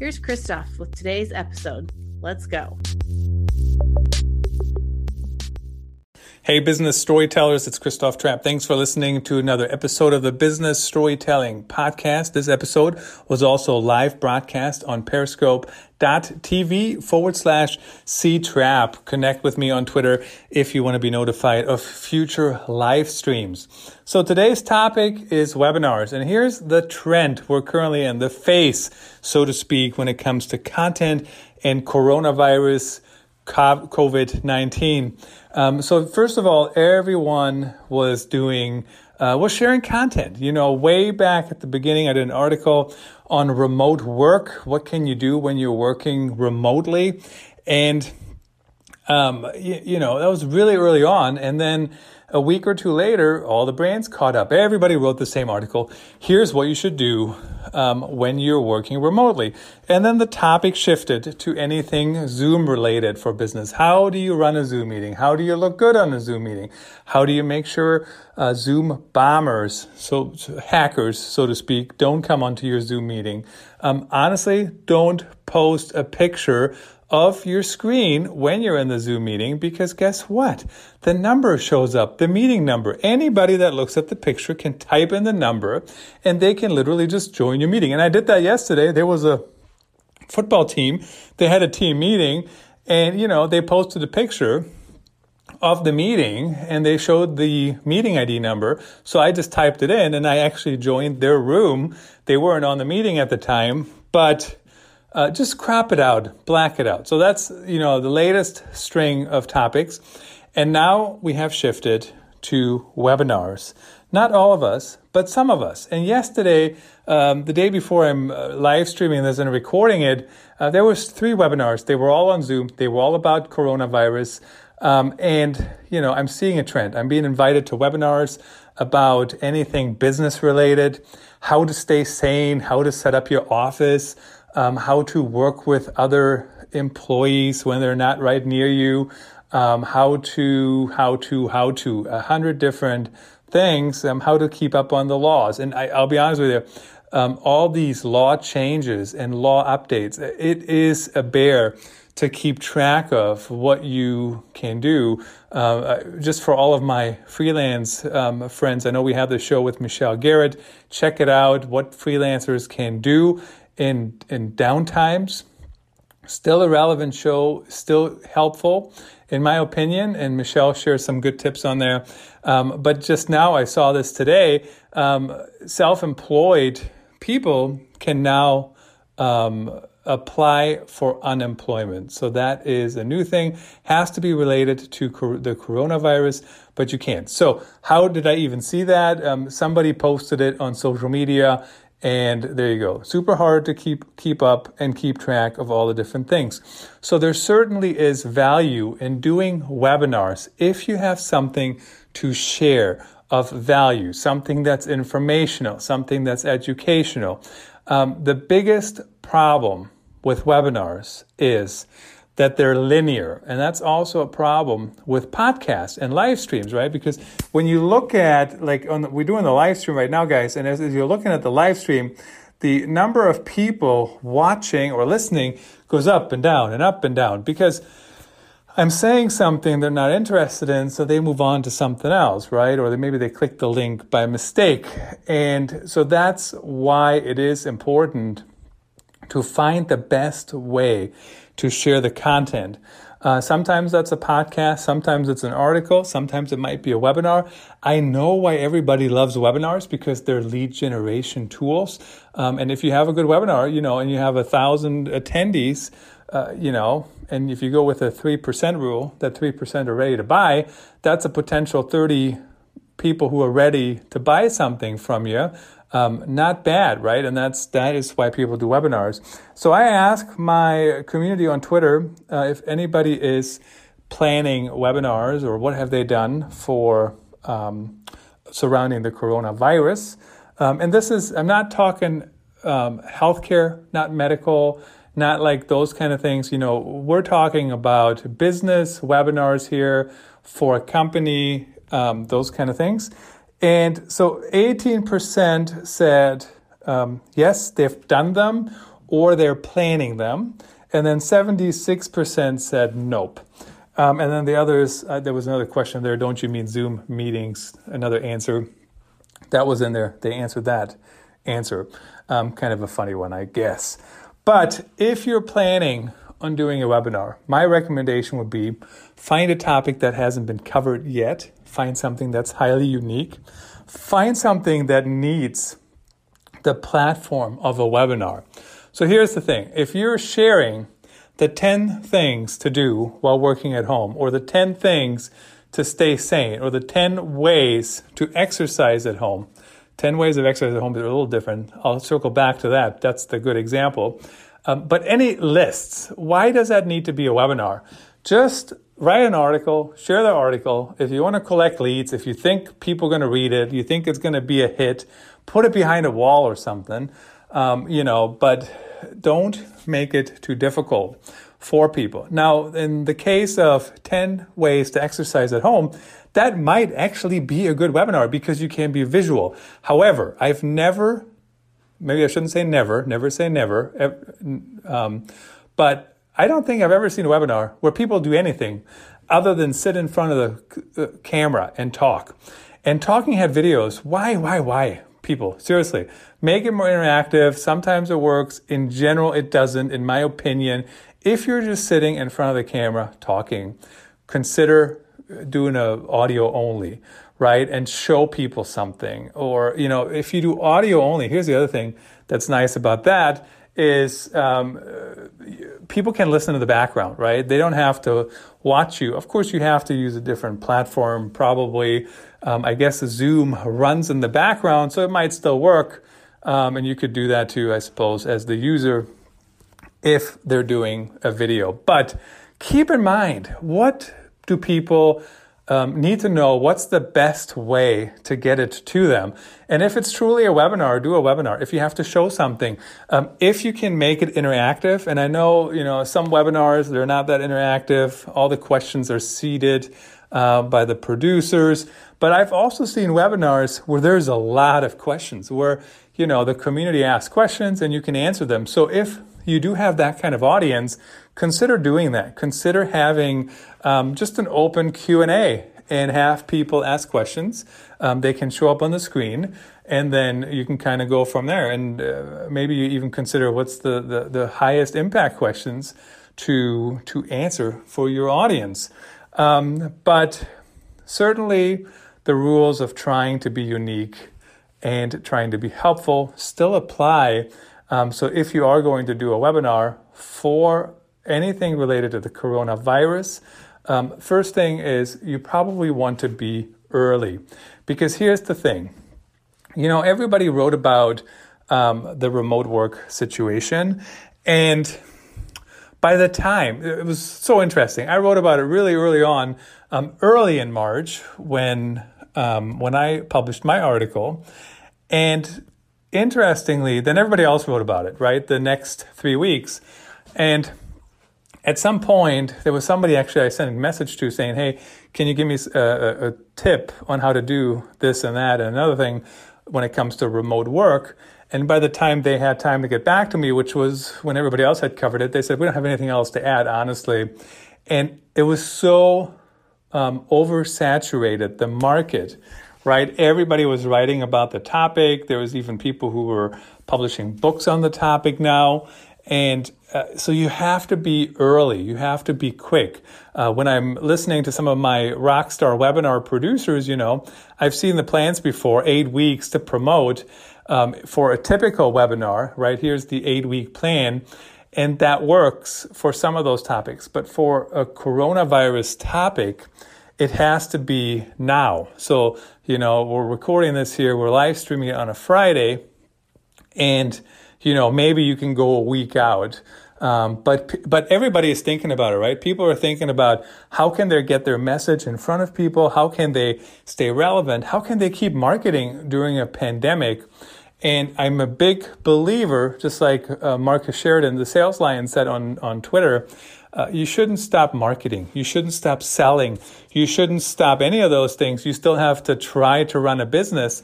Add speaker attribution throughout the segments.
Speaker 1: Here's Christoph with today's episode. Let's go.
Speaker 2: Hey, business storytellers, it's Christoph Trappe. Thanks for listening to another episode of the Business Storytelling Podcast. This episode was also live broadcast on periscope.tv forward slash ctrap. Connect with me on Twitter if you want to be notified of future live streams. So today's topic is webinars, and here's the trend we're currently in, the face, so to speak, when it comes to content and coronavirus COVID 19. Um, so, first of all, everyone was doing, uh, was sharing content. You know, way back at the beginning, I did an article on remote work. What can you do when you're working remotely? And, um, you, you know, that was really early on. And then, a week or two later, all the brands caught up. Everybody wrote the same article. Here's what you should do um, when you're working remotely. And then the topic shifted to anything Zoom related for business. How do you run a Zoom meeting? How do you look good on a Zoom meeting? How do you make sure uh, Zoom bombers, so, so, hackers, so to speak, don't come onto your Zoom meeting? Um, honestly, don't post a picture of your screen when you're in the Zoom meeting because guess what? The number shows up, the meeting number. Anybody that looks at the picture can type in the number and they can literally just join your meeting. And I did that yesterday. There was a football team, they had a team meeting and, you know, they posted a picture of the meeting and they showed the meeting ID number. So I just typed it in and I actually joined their room. They weren't on the meeting at the time, but uh, just crop it out, black it out. So that's, you know, the latest string of topics. And now we have shifted to webinars. Not all of us, but some of us. And yesterday, um, the day before I'm uh, live streaming this and recording it, uh, there was three webinars. They were all on Zoom. They were all about coronavirus. Um, and, you know, I'm seeing a trend. I'm being invited to webinars about anything business related, how to stay sane, how to set up your office, um, how to work with other employees when they're not right near you, um, how to, how to, how to, a hundred different things, um, how to keep up on the laws. And I, will be honest with you, um, all these law changes and law updates, it is a bear to keep track of what you can do. Uh, just for all of my freelance um, friends, I know we have the show with Michelle Garrett. Check it out, what freelancers can do in in downtimes. Still a relevant show, still helpful, in my opinion. And Michelle shares some good tips on there. Um, but just now, I saw this today. Um, self-employed people can now um, apply for unemployment. So that is a new thing. Has to be related to cor- the coronavirus, but you can't. So how did I even see that? Um, somebody posted it on social media and there you go. Super hard to keep keep up and keep track of all the different things. So there certainly is value in doing webinars if you have something to share of value, something that's informational, something that's educational. Um, the biggest problem with webinars is that they're linear. And that's also a problem with podcasts and live streams, right? Because when you look at, like, on the, we're doing the live stream right now, guys, and as, as you're looking at the live stream, the number of people watching or listening goes up and down and up and down because I'm saying something they're not interested in, so they move on to something else, right? Or they, maybe they click the link by mistake. And so that's why it is important to find the best way to share the content. Uh, sometimes that's a podcast, sometimes it's an article, sometimes it might be a webinar. I know why everybody loves webinars because they're lead generation tools. Um, and if you have a good webinar, you know, and you have a thousand attendees, uh, you know, and if you go with a 3% rule, that 3% are ready to buy, that's a potential 30 people who are ready to buy something from you Um, not bad, right? And that's that is why people do webinars. So I ask my community on Twitter uh, if anybody is planning webinars or what have they done for um, surrounding the coronavirus. Um, and this is I'm not talking um, healthcare, not medical, not like those kind of things. You know, we're talking about business webinars here for a company, um, those kind of things. And so 18% said um, yes, they've done them or they're planning them. And then 76% said nope. Um, and then the others, uh, there was another question there. Don't you mean Zoom meetings? Another answer. That was in there. They answered that answer. Um, kind of a funny one, I guess. But if you're planning on doing a webinar, my recommendation would be find a topic that hasn't been covered yet Find something that's highly unique. Find something that needs the platform of a webinar. So here's the thing if you're sharing the 10 things to do while working at home, or the 10 things to stay sane, or the 10 ways to exercise at home, 10 ways of exercise at home is a little different. I'll circle back to that. That's the good example. Um, but any lists, why does that need to be a webinar? Just write an article, share the article. If you want to collect leads, if you think people are going to read it, you think it's going to be a hit, put it behind a wall or something, um, you know, but don't make it too difficult for people. Now, in the case of 10 ways to exercise at home, that might actually be a good webinar because you can be visual. However, I've never, maybe I shouldn't say never, never say never, um, but I don't think I've ever seen a webinar where people do anything other than sit in front of the camera and talk. And talking head videos, why, why, why? People, seriously, make it more interactive. Sometimes it works. In general, it doesn't, in my opinion. If you're just sitting in front of the camera talking, consider doing a audio only, right? And show people something. Or, you know, if you do audio only, here's the other thing that's nice about that is um, people can listen to the background, right? They don't have to watch you. Of course, you have to use a different platform. Probably, um, I guess, Zoom runs in the background, so it might still work. Um, and you could do that too, I suppose, as the user if they're doing a video. But keep in mind, what do people um, need to know what's the best way to get it to them. And if it's truly a webinar, do a webinar. If you have to show something, um, if you can make it interactive, and I know you know some webinars they're not that interactive. All the questions are seeded uh, by the producers, but I've also seen webinars where there's a lot of questions where you know the community asks questions and you can answer them. So if you do have that kind of audience, consider doing that. Consider having um, just an open Q and A and have people ask questions. Um, they can show up on the screen, and then you can kind of go from there. And uh, maybe you even consider what's the, the, the, highest impact questions to to answer for your audience. Um, but certainly, the rules of trying to be unique and trying to be helpful still apply um, so if you are going to do a webinar for anything related to the coronavirus, um, first thing is you probably want to be early because here's the thing. You know, everybody wrote about um, the remote work situation, and by the time it was so interesting, I wrote about it really early on, um, early in March when um, when I published my article, and interestingly, then everybody else wrote about it, right? The next three weeks. And at some point, there was somebody actually I sent a message to saying, hey, can you give me a, a, a tip on how to do this and that and another thing when it comes to remote work? And by the time they had time to get back to me, which was when everybody else had covered it, they said, we don't have anything else to add, honestly. And it was so um, oversaturated, the market right? Everybody was writing about the topic. There was even people who were publishing books on the topic now. And uh, so you have to be early. You have to be quick. Uh, when I'm listening to some of my rockstar webinar producers, you know, I've seen the plans before eight weeks to promote um, for a typical webinar, right? Here's the eight week plan. And that works for some of those topics. But for a coronavirus topic, it has to be now. So, you know, we're recording this here, we're live streaming it on a Friday, and, you know, maybe you can go a week out. Um, but but everybody is thinking about it, right? People are thinking about how can they get their message in front of people? How can they stay relevant? How can they keep marketing during a pandemic? And I'm a big believer, just like uh, Marcus Sheridan, the sales lion, said on on Twitter uh, you shouldn't stop marketing. You shouldn't stop selling. You shouldn't stop any of those things. You still have to try to run a business,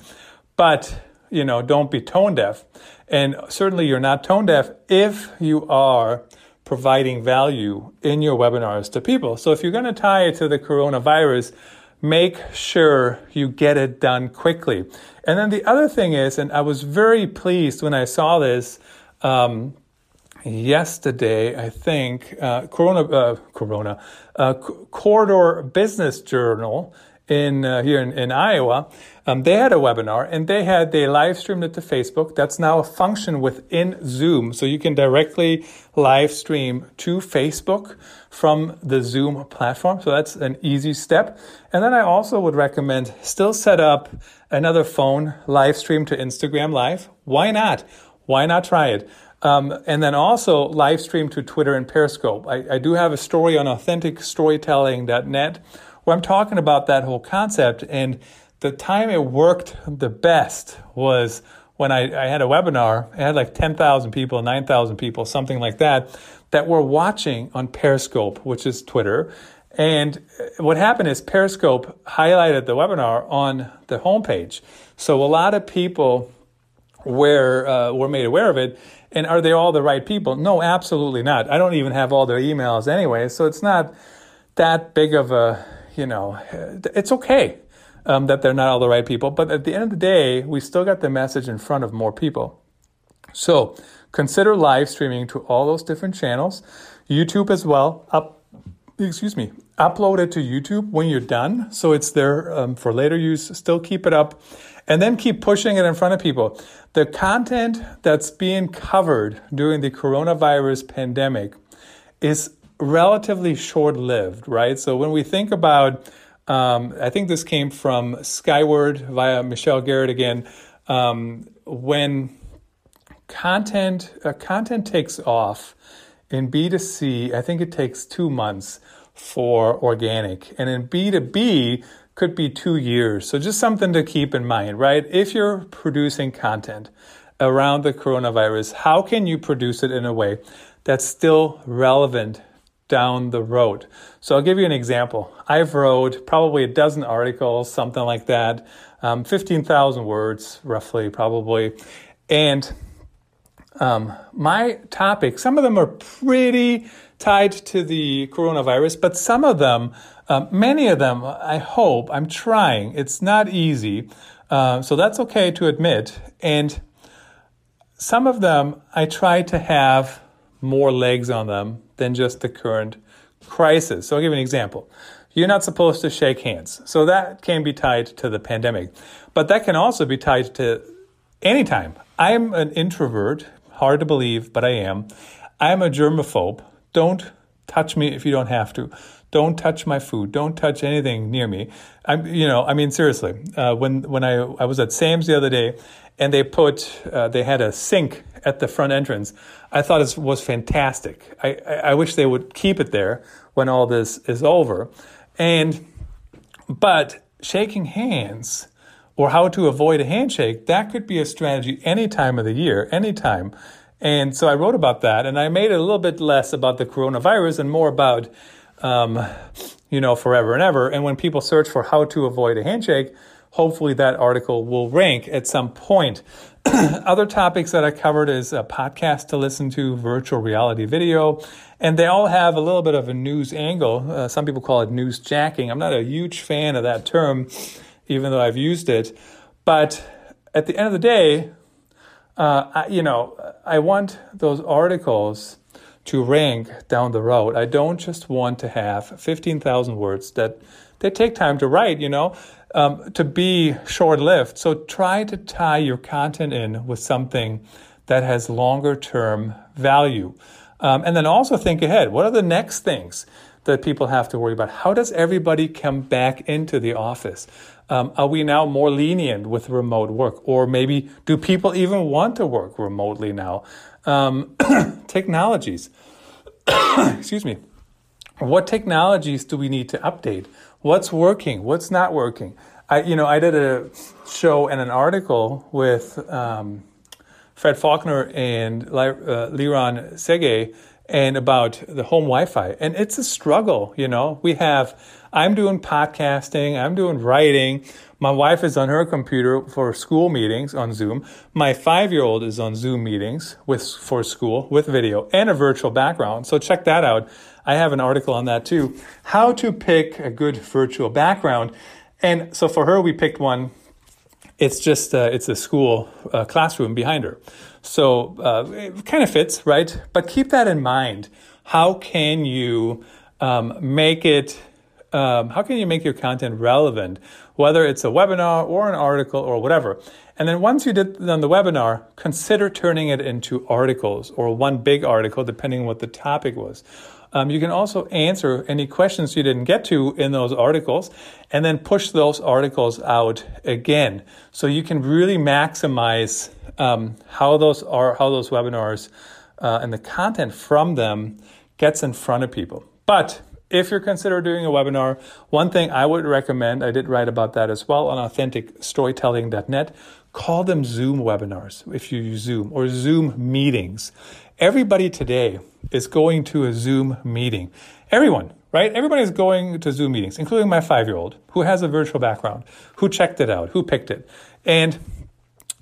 Speaker 2: but you know, don't be tone deaf. And certainly you're not tone deaf if you are providing value in your webinars to people. So if you're going to tie it to the coronavirus, make sure you get it done quickly. And then the other thing is, and I was very pleased when I saw this, um, yesterday, I think, uh, Corona, uh, Corona, uh, Corridor Business Journal in uh, here in, in Iowa. Um, they had a webinar and they had they live streamed it to Facebook. That's now a function within Zoom, so you can directly live stream to Facebook from the Zoom platform. So that's an easy step. And then I also would recommend still set up another phone live stream to Instagram Live. Why not? Why not try it? Um, and then also live stream to Twitter and Periscope. I, I do have a story on authenticstorytelling.net where I'm talking about that whole concept. And the time it worked the best was when I, I had a webinar. I had like 10,000 people, 9,000 people, something like that, that were watching on Periscope, which is Twitter. And what happened is Periscope highlighted the webinar on the homepage. So a lot of people were, uh, were made aware of it. And are they all the right people? No, absolutely not. I don't even have all their emails anyway, so it's not that big of a, you know, it's okay um, that they're not all the right people. But at the end of the day, we still got the message in front of more people. So consider live streaming to all those different channels, YouTube as well. Up, excuse me, upload it to YouTube when you're done, so it's there um, for later use. Still keep it up, and then keep pushing it in front of people. The content that's being covered during the coronavirus pandemic is relatively short lived, right? So when we think about, um, I think this came from Skyword via Michelle Garrett again. Um, when content uh, content takes off in B2C, I think it takes two months for organic, and in B2B, could be two years. So just something to keep in mind, right? If you're producing content around the coronavirus, how can you produce it in a way that's still relevant down the road? So I'll give you an example. I've wrote probably a dozen articles, something like that, um, 15,000 words roughly, probably. And um, my topic, some of them are pretty tied to the coronavirus, but some of them um, many of them, I hope, I'm trying. It's not easy. Uh, so that's okay to admit. And some of them, I try to have more legs on them than just the current crisis. So I'll give you an example. You're not supposed to shake hands. So that can be tied to the pandemic. But that can also be tied to any time. I'm an introvert, hard to believe, but I am. I'm a germaphobe. Don't touch me if you don't have to. Don't touch my food. Don't touch anything near me. I'm, you know, I mean, seriously. Uh, when when I I was at Sam's the other day, and they put uh, they had a sink at the front entrance. I thought it was fantastic. I, I, I wish they would keep it there when all this is over. And but shaking hands or how to avoid a handshake, that could be a strategy any time of the year, anytime. And so I wrote about that and I made it a little bit less about the coronavirus and more about um, you know, forever and ever. And when people search for how to avoid a handshake, hopefully that article will rank at some point. Other topics that I covered is a podcast to listen to, virtual reality video, and they all have a little bit of a news angle. Uh, some people call it news jacking. I'm not a huge fan of that term, even though I've used it. But at the end of the day, uh, I, you know, I want those articles to rank down the road. I don't just want to have 15,000 words that they take time to write, you know, um, to be short lived. So try to tie your content in with something that has longer term value. Um, and then also think ahead. What are the next things? That people have to worry about. How does everybody come back into the office? Um, are we now more lenient with remote work? Or maybe do people even want to work remotely now? Um, technologies. Excuse me. What technologies do we need to update? What's working? What's not working? I, you know, I did a show and an article with um, Fred Faulkner and uh, Sege and about the home Wi-Fi, and it's a struggle. You know, we have. I'm doing podcasting. I'm doing writing. My wife is on her computer for school meetings on Zoom. My five-year-old is on Zoom meetings with for school with video and a virtual background. So check that out. I have an article on that too. How to pick a good virtual background. And so for her, we picked one. It's just uh, it's a school uh, classroom behind her. So uh, it kind of fits, right? But keep that in mind. How can you um, make it? Um, how can you make your content relevant, whether it's a webinar or an article or whatever? And then once you did done the webinar, consider turning it into articles or one big article, depending on what the topic was. Um, you can also answer any questions you didn't get to in those articles and then push those articles out again. So you can really maximize um, how those are, how those webinars uh, and the content from them gets in front of people. But if you're considering doing a webinar, one thing I would recommend, I did write about that as well on authenticstorytelling.net, call them Zoom webinars if you use Zoom or Zoom meetings. Everybody today is going to a Zoom meeting. Everyone, right? Everybody is going to Zoom meetings, including my five year old who has a virtual background, who checked it out, who picked it. And,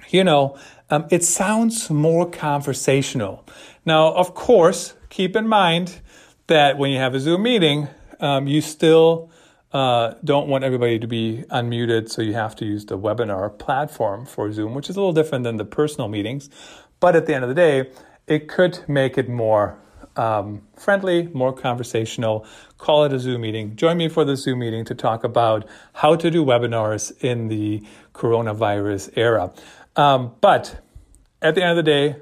Speaker 2: you know, um, it sounds more conversational. Now, of course, keep in mind that when you have a Zoom meeting, um, you still uh, don't want everybody to be unmuted, so you have to use the webinar platform for Zoom, which is a little different than the personal meetings. But at the end of the day, it could make it more um, friendly, more conversational. Call it a Zoom meeting. Join me for the Zoom meeting to talk about how to do webinars in the coronavirus era. Um, but at the end of the day,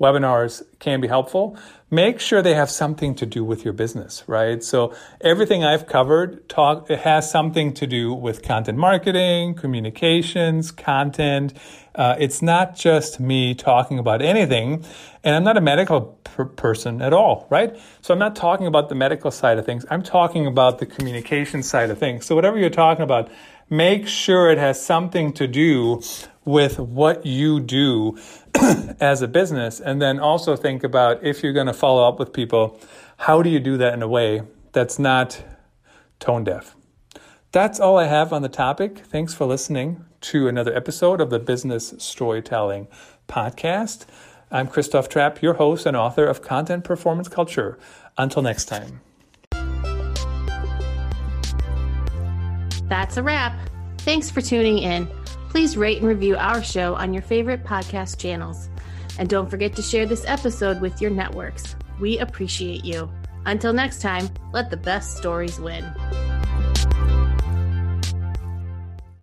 Speaker 2: webinars can be helpful. Make sure they have something to do with your business, right? So everything I've covered talk it has something to do with content marketing, communications, content. Uh, it's not just me talking about anything, and I'm not a medical per- person at all, right? So I'm not talking about the medical side of things. I'm talking about the communication side of things. So whatever you're talking about, make sure it has something to do with what you do as a business. And then also think about if you're going to follow up with people, how do you do that in a way that's not tone deaf? That's all I have on the topic. Thanks for listening to another episode of the Business Storytelling Podcast. I'm Christoph Trappe, your host and author of Content Performance Culture. Until next time.
Speaker 1: That's a wrap. Thanks for tuning in. Please rate and review our show on your favorite podcast channels. And don't forget to share this episode with your networks. We appreciate you. Until next time, let the best stories win.